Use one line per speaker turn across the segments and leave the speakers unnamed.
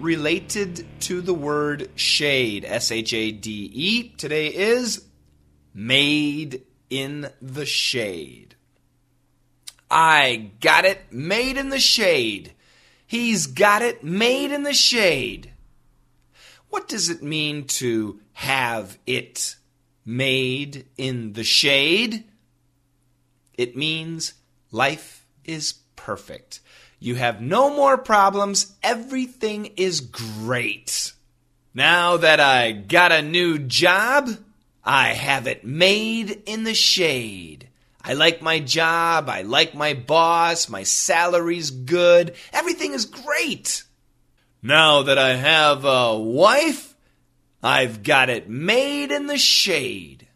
related to the word shade. S H A D E. Today is made in the shade. I got it made in the shade. He's got it made in the shade. What does it mean to have it made in the shade? It means life is perfect. You have no more problems. Everything is great. Now that I got a new job, I have it made in the shade. I like my job. I like my boss. My salary's good. Everything is great. Now that I have a wife, I've got it made in the shade.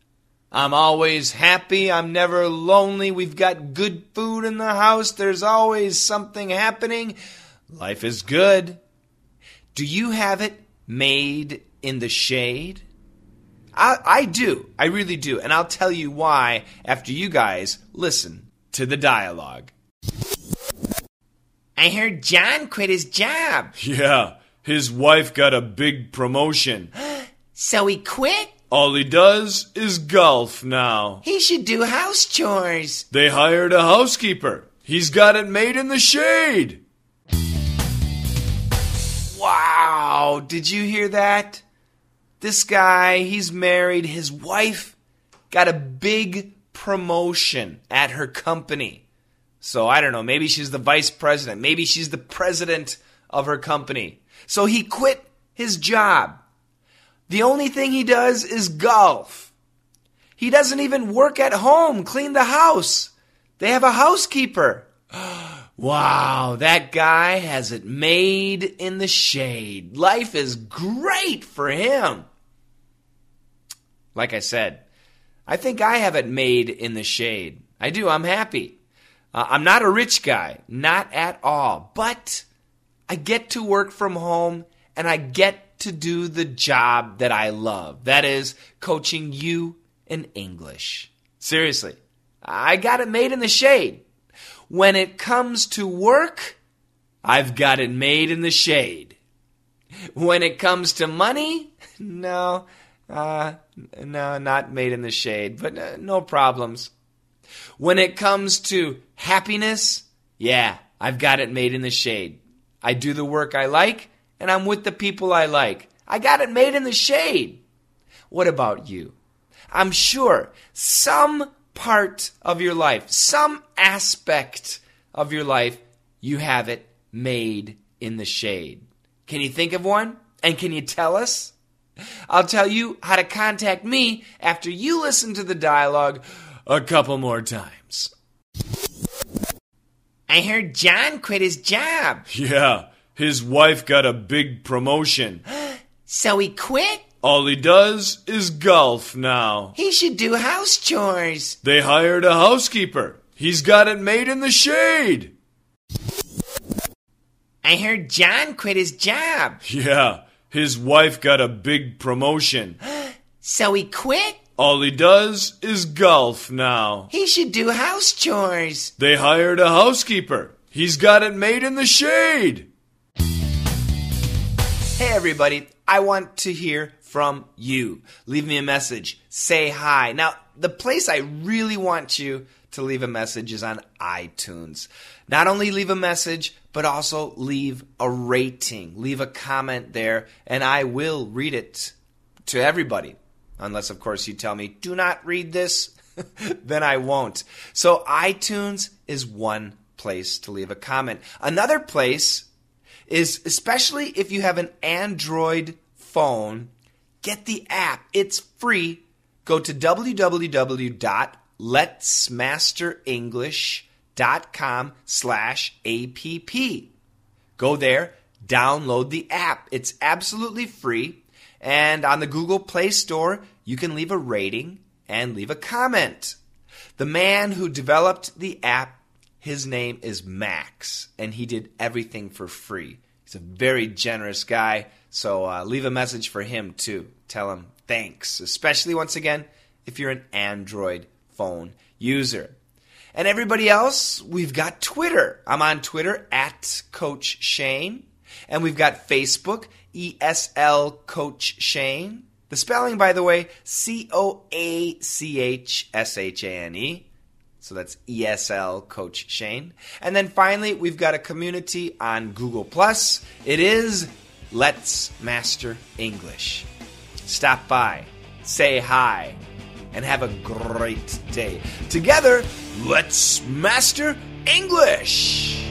I'm always happy. I'm never lonely. We've got good food in the house. There's always something happening. Life is good. Do you have it made in the shade? I, I do. I really do. And I'll tell you why after you guys listen to the dialogue. I heard John quit his job.
Yeah, his wife got a big promotion.
So he quit?
All he does is golf now.
He should do house chores.
They hired a housekeeper. He's got it made in the shade.
Wow, did you hear that? This guy, he's married. His wife got a big promotion at her company. So I don't know, maybe she's the vice president. Maybe she's the president of her company. So he quit his job. The only thing he does is golf. He doesn't even work at home, clean the house. They have a housekeeper. Wow, that guy has it made in the shade. Life is great for him. Like I said, I think I have it made in the shade. I do, I'm happy. Uh, I'm not a rich guy, not at all, but I get to work from home and I get to do the job that I love. That is coaching you in English. Seriously, I got it made in the shade. When it comes to work, I've got it made in the shade. When it comes to money, no, uh, no, not made in the shade, but uh, no problems. When it comes to happiness, yeah, I've got it made in the shade. I do the work I like, and I'm with the people I like. I got it made in the shade. What about you? I'm sure some part of your life, some aspect of your life, you have it made in the shade. Can you think of one? And can you tell us? I'll tell you how to contact me after you listen to the dialogue a couple more times. I heard John quit his job.
Yeah, his wife got a big promotion.
So he quit?
All he does is golf now.
He should do house chores.
They hired a housekeeper. He's got it made in the shade.
I heard John quit his job.
Yeah, his wife got a big promotion.
So he quit?
All he does is golf now.
He should do house chores.
They hired a housekeeper. He's got it made in the shade.
Hey, everybody, I want to hear from you. Leave me a message. Say hi. Now, the place I really want you to leave a message is on iTunes. Not only leave a message, but also leave a rating. Leave a comment there, and I will read it to everybody. Unless, of course, you tell me, do not read this, then I won't. So, iTunes is one place to leave a comment. Another place is, especially if you have an Android phone, get the app. It's free. Go to www.letsmasterenglish.com slash app. Go there, download the app. It's absolutely free. And on the Google Play Store, you can leave a rating and leave a comment. The man who developed the app, his name is Max, and he did everything for free. He's a very generous guy, so uh, leave a message for him too. Tell him thanks, especially once again if you're an Android phone user. And everybody else, we've got Twitter. I'm on Twitter at Coach Shane. And we've got Facebook, ESL Coach Shane. The spelling, by the way, C O A C H S H A N E. So that's ESL Coach Shane. And then finally, we've got a community on Google Plus. It is Let's Master English. Stop by, say hi, and have a great day. Together, let's master English!